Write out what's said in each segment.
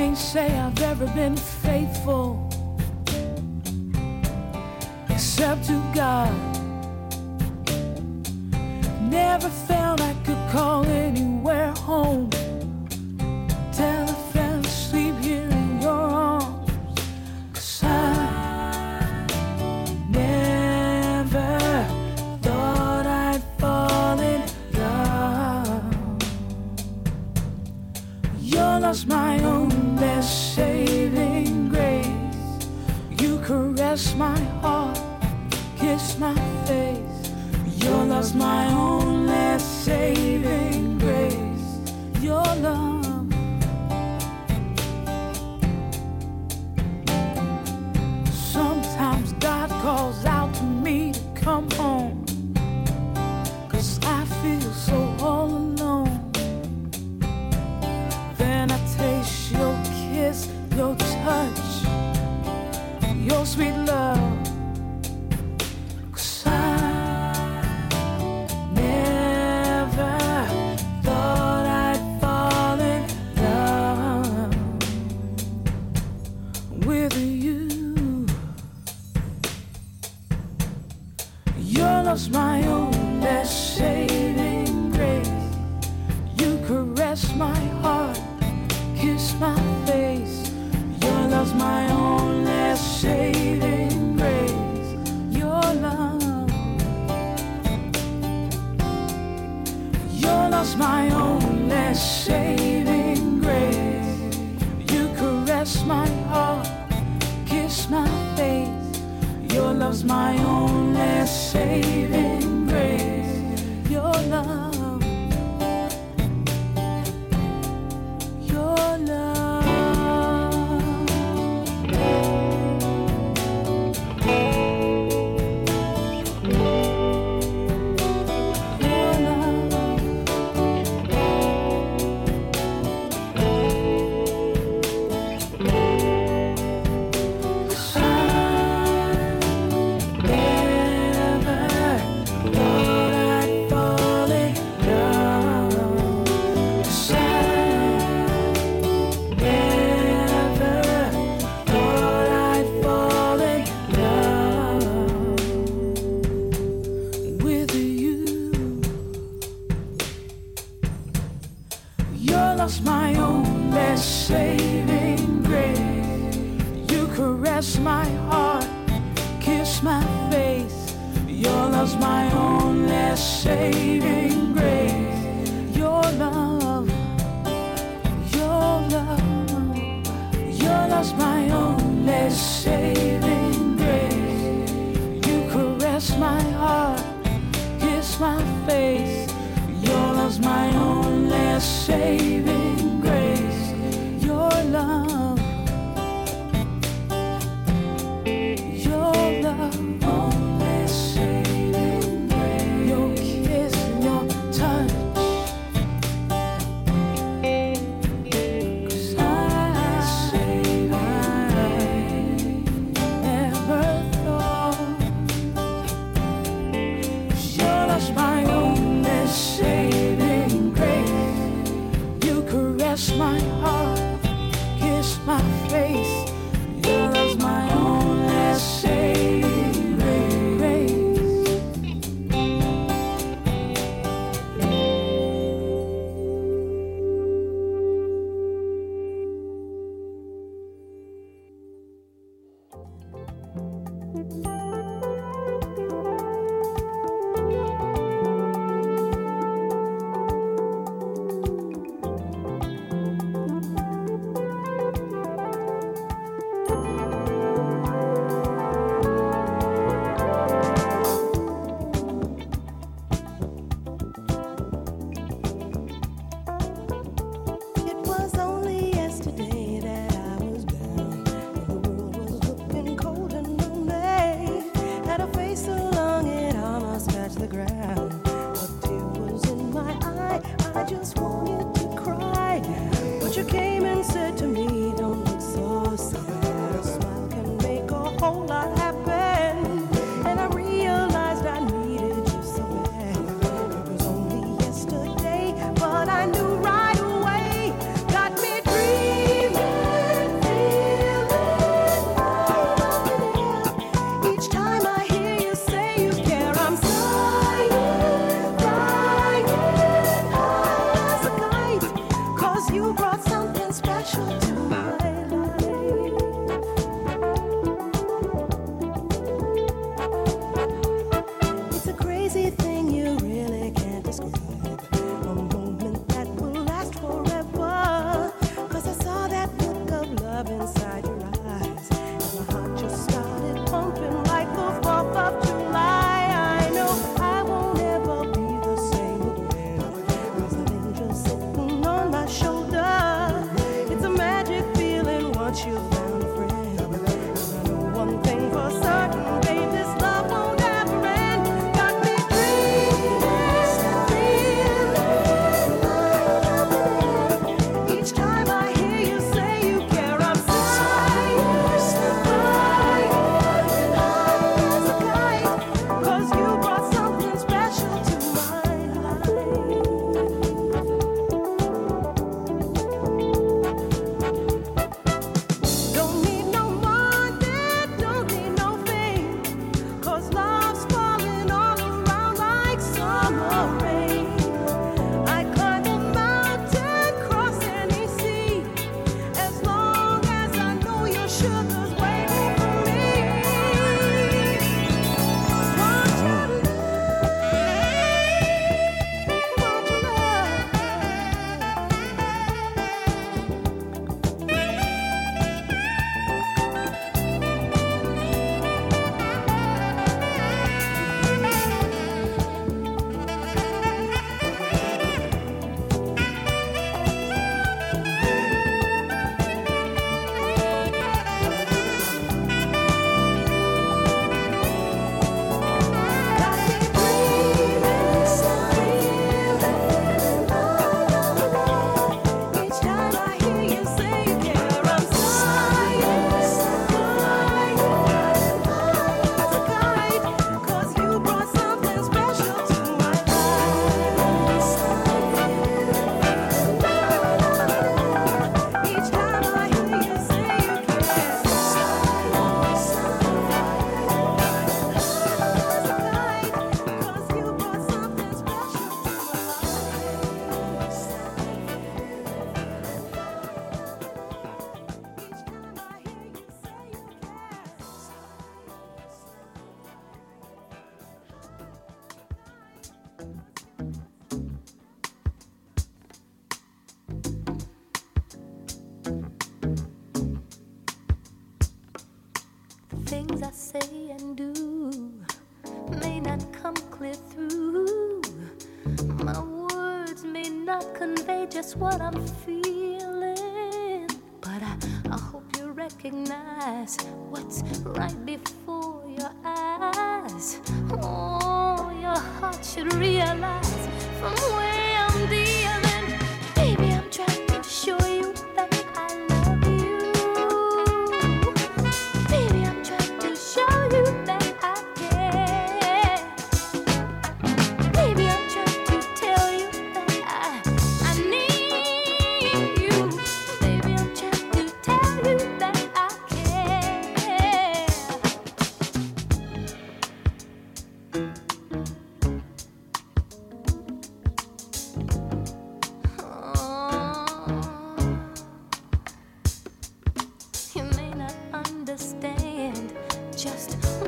can't say I've ever been faithful except to God. Never felt I could call anywhere home. was my only saving grace. You caress my heart, kiss my face. Your love's my only saving.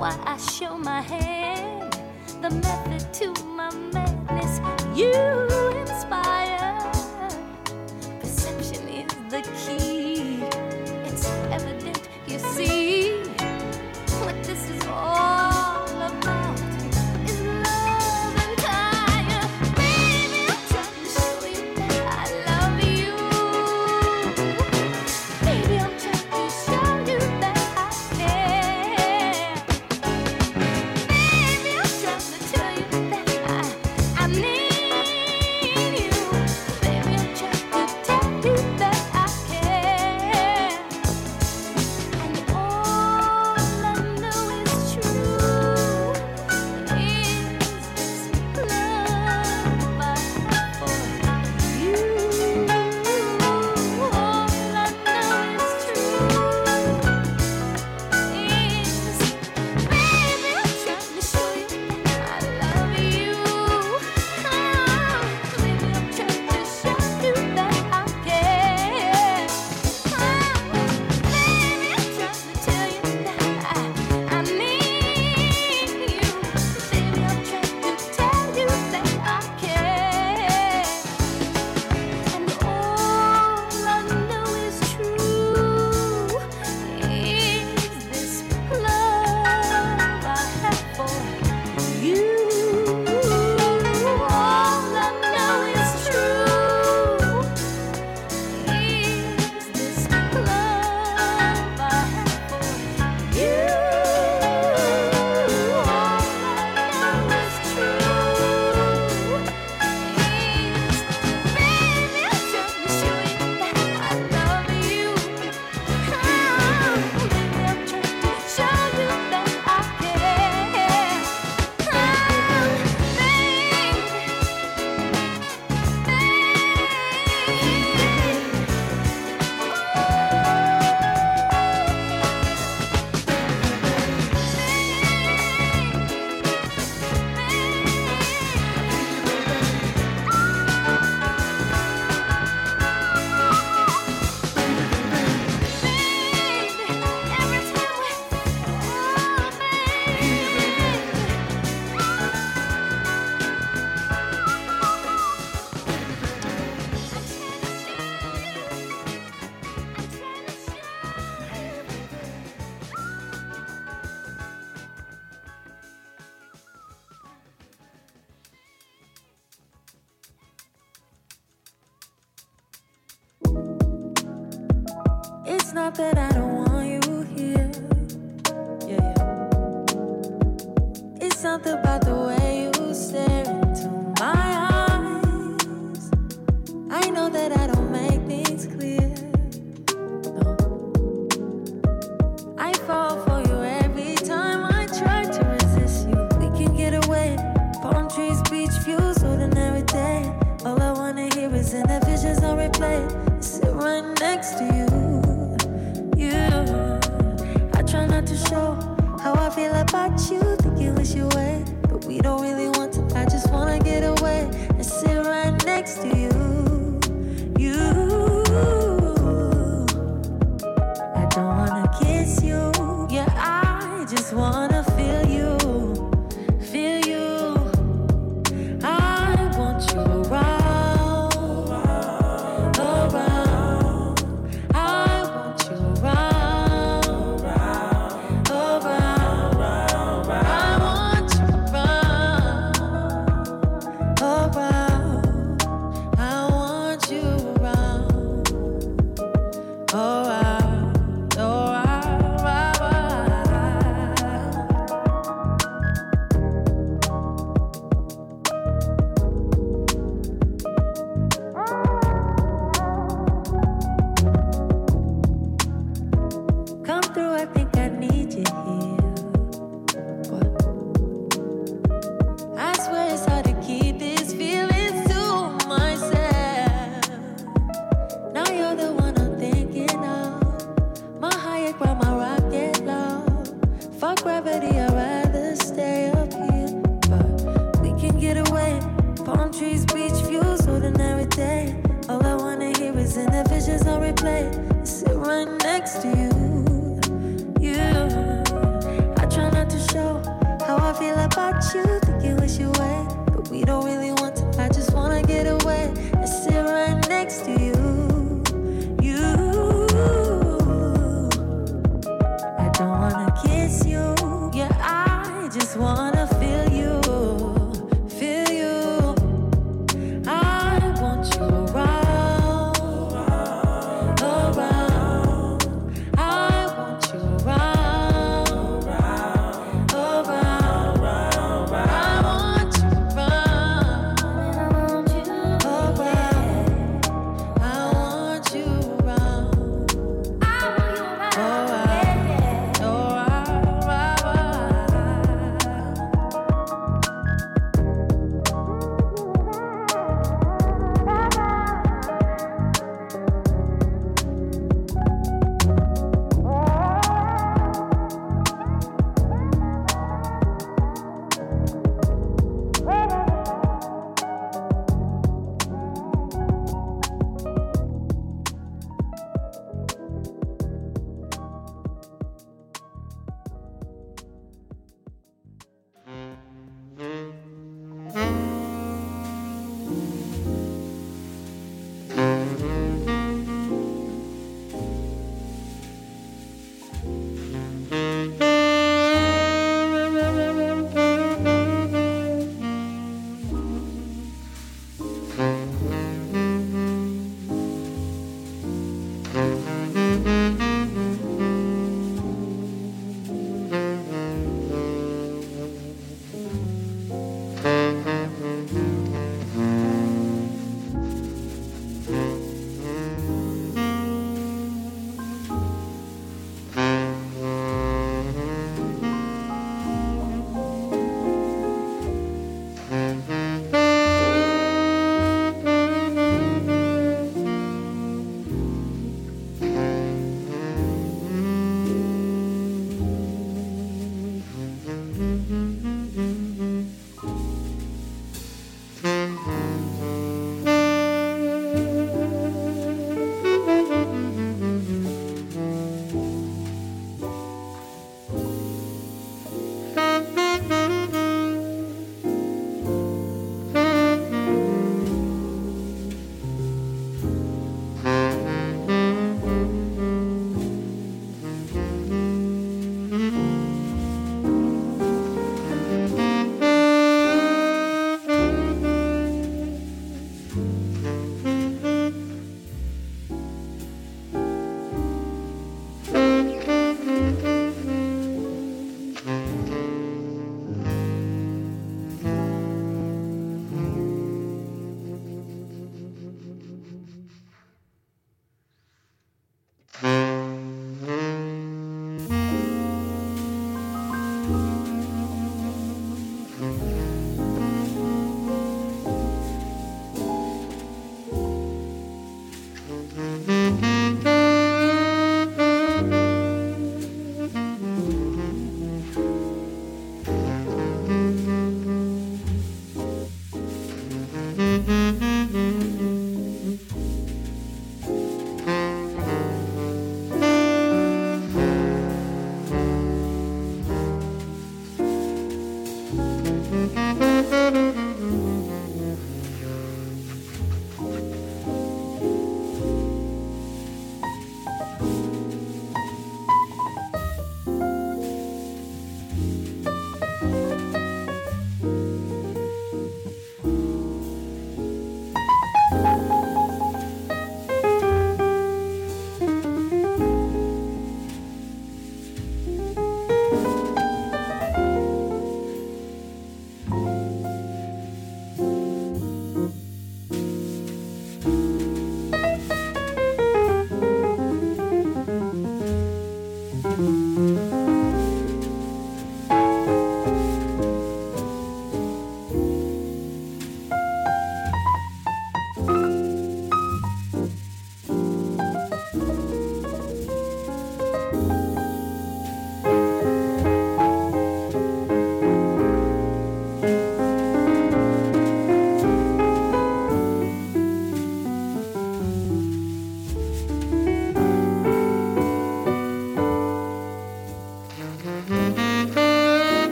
Just method to my madness. you.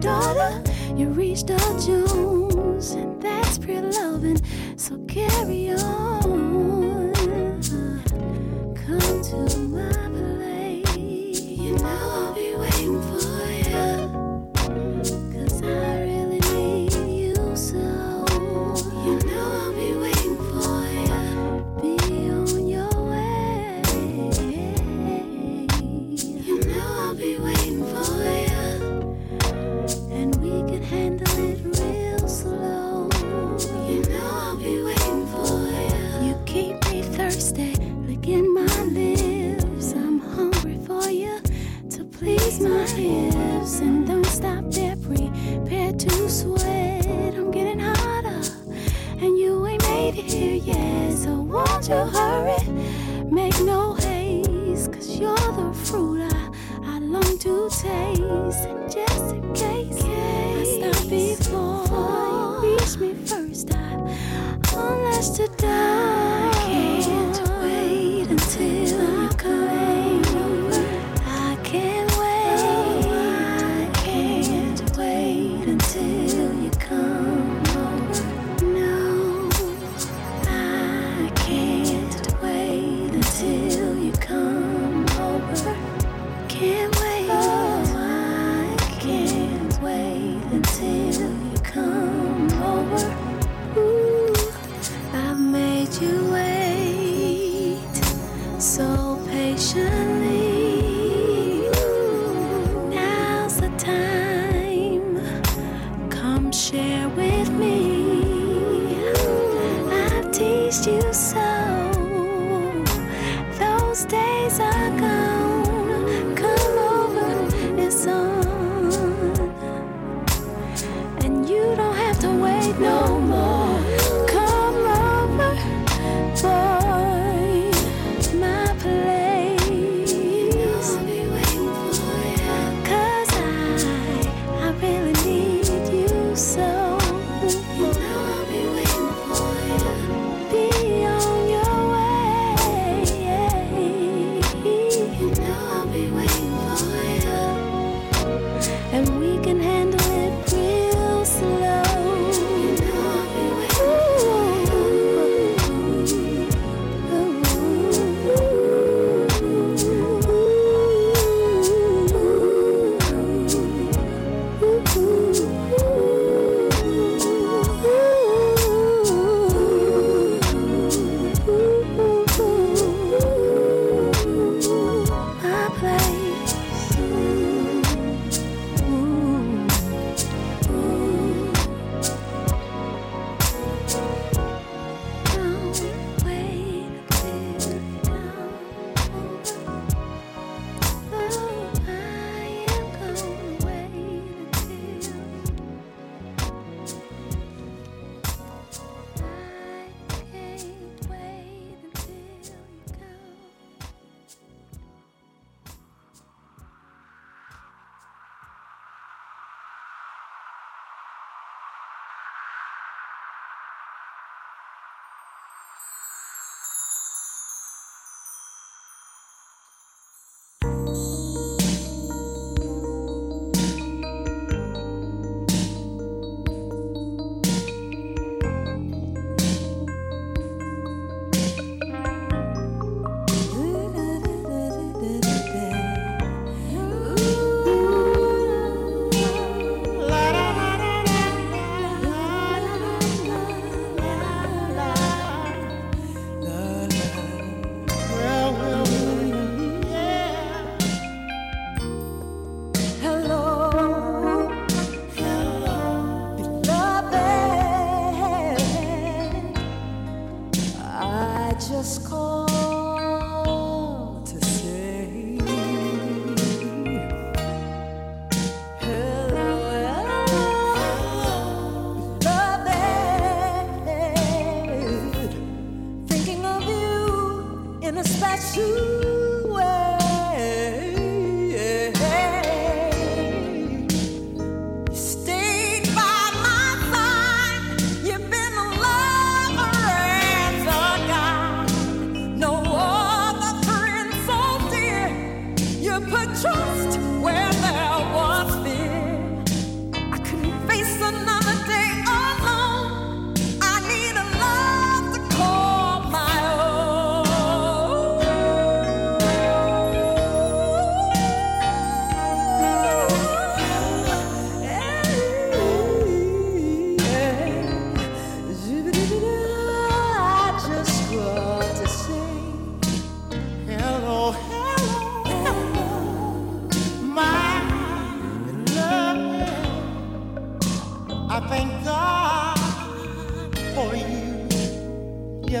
daughter, you reached our Jones, and that's pretty loving. So carry on, come to my.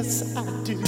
yes I do.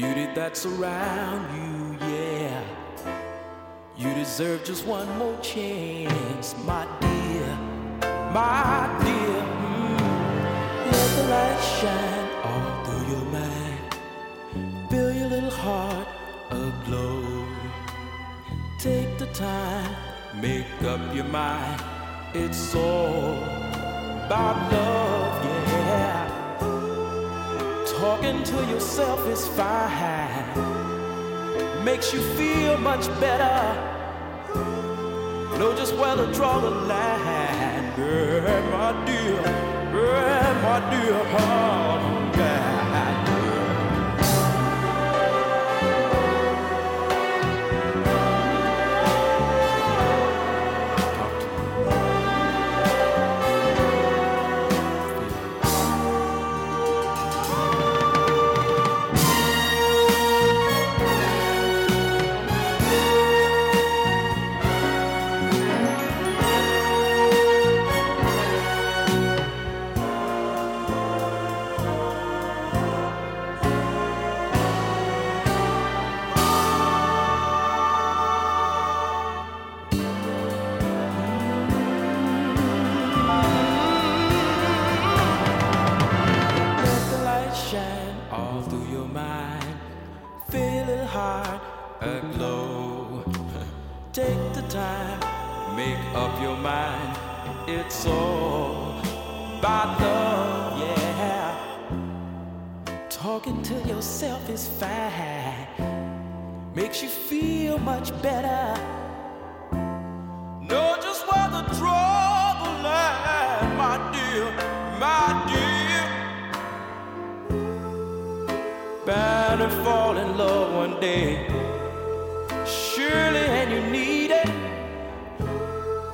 Beauty that's around you, yeah. You deserve just one more chance, my dear, my dear. Mm. Let the light shine all through your mind fill your little heart aglow. Take the time, make up your mind. It's all about love, yeah. Talking to yourself is fine, makes you feel much better. Know just where to draw the line, girl, my dear, girl, my dear. heart, aglow. Take the time, make up your mind. It's all about love, yeah. Talking to yourself is fine, makes you feel much better. Know just where the trouble lies, my dear, my dear. To fall in love one day, and you need it.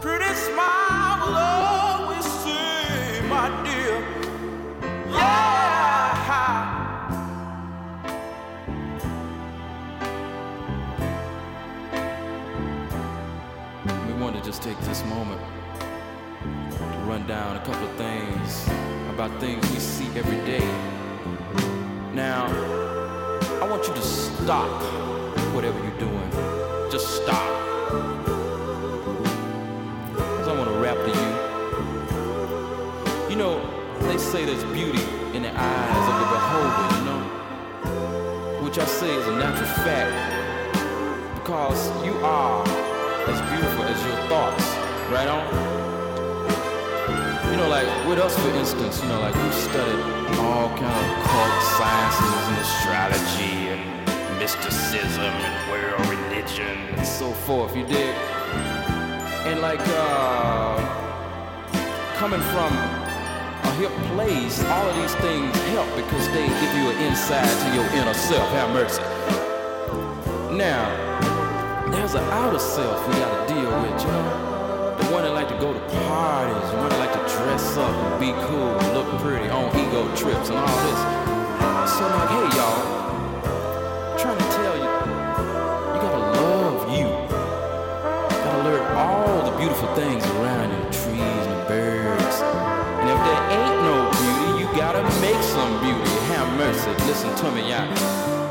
Pretty smile will always say, my dear, yeah. We want to just take this moment to run down a couple of things about things we see every day. Now, I want you to stop whatever you're doing. Just stop. Because I want to rap to you. You know, they say there's beauty in the eyes of the beholder, you know? Which I say is a natural fact. Because you are as beautiful as your thoughts, right on? You know, like with us, for instance, you know, like we've studied all kind of occult sciences and astrology and mysticism and world and so forth. You dig? And like uh, coming from a hip place, all of these things help because they give you an insight to your inner self. Have mercy. Now, there's an outer self we gotta deal with, you know? The one that like to go to parties, the one that like to dress up and be cool and look pretty on ego trips and all this. So like, hey y'all, things around you, trees and birds. And if there ain't no beauty, you gotta make some beauty. Have mercy, listen to me, y'all.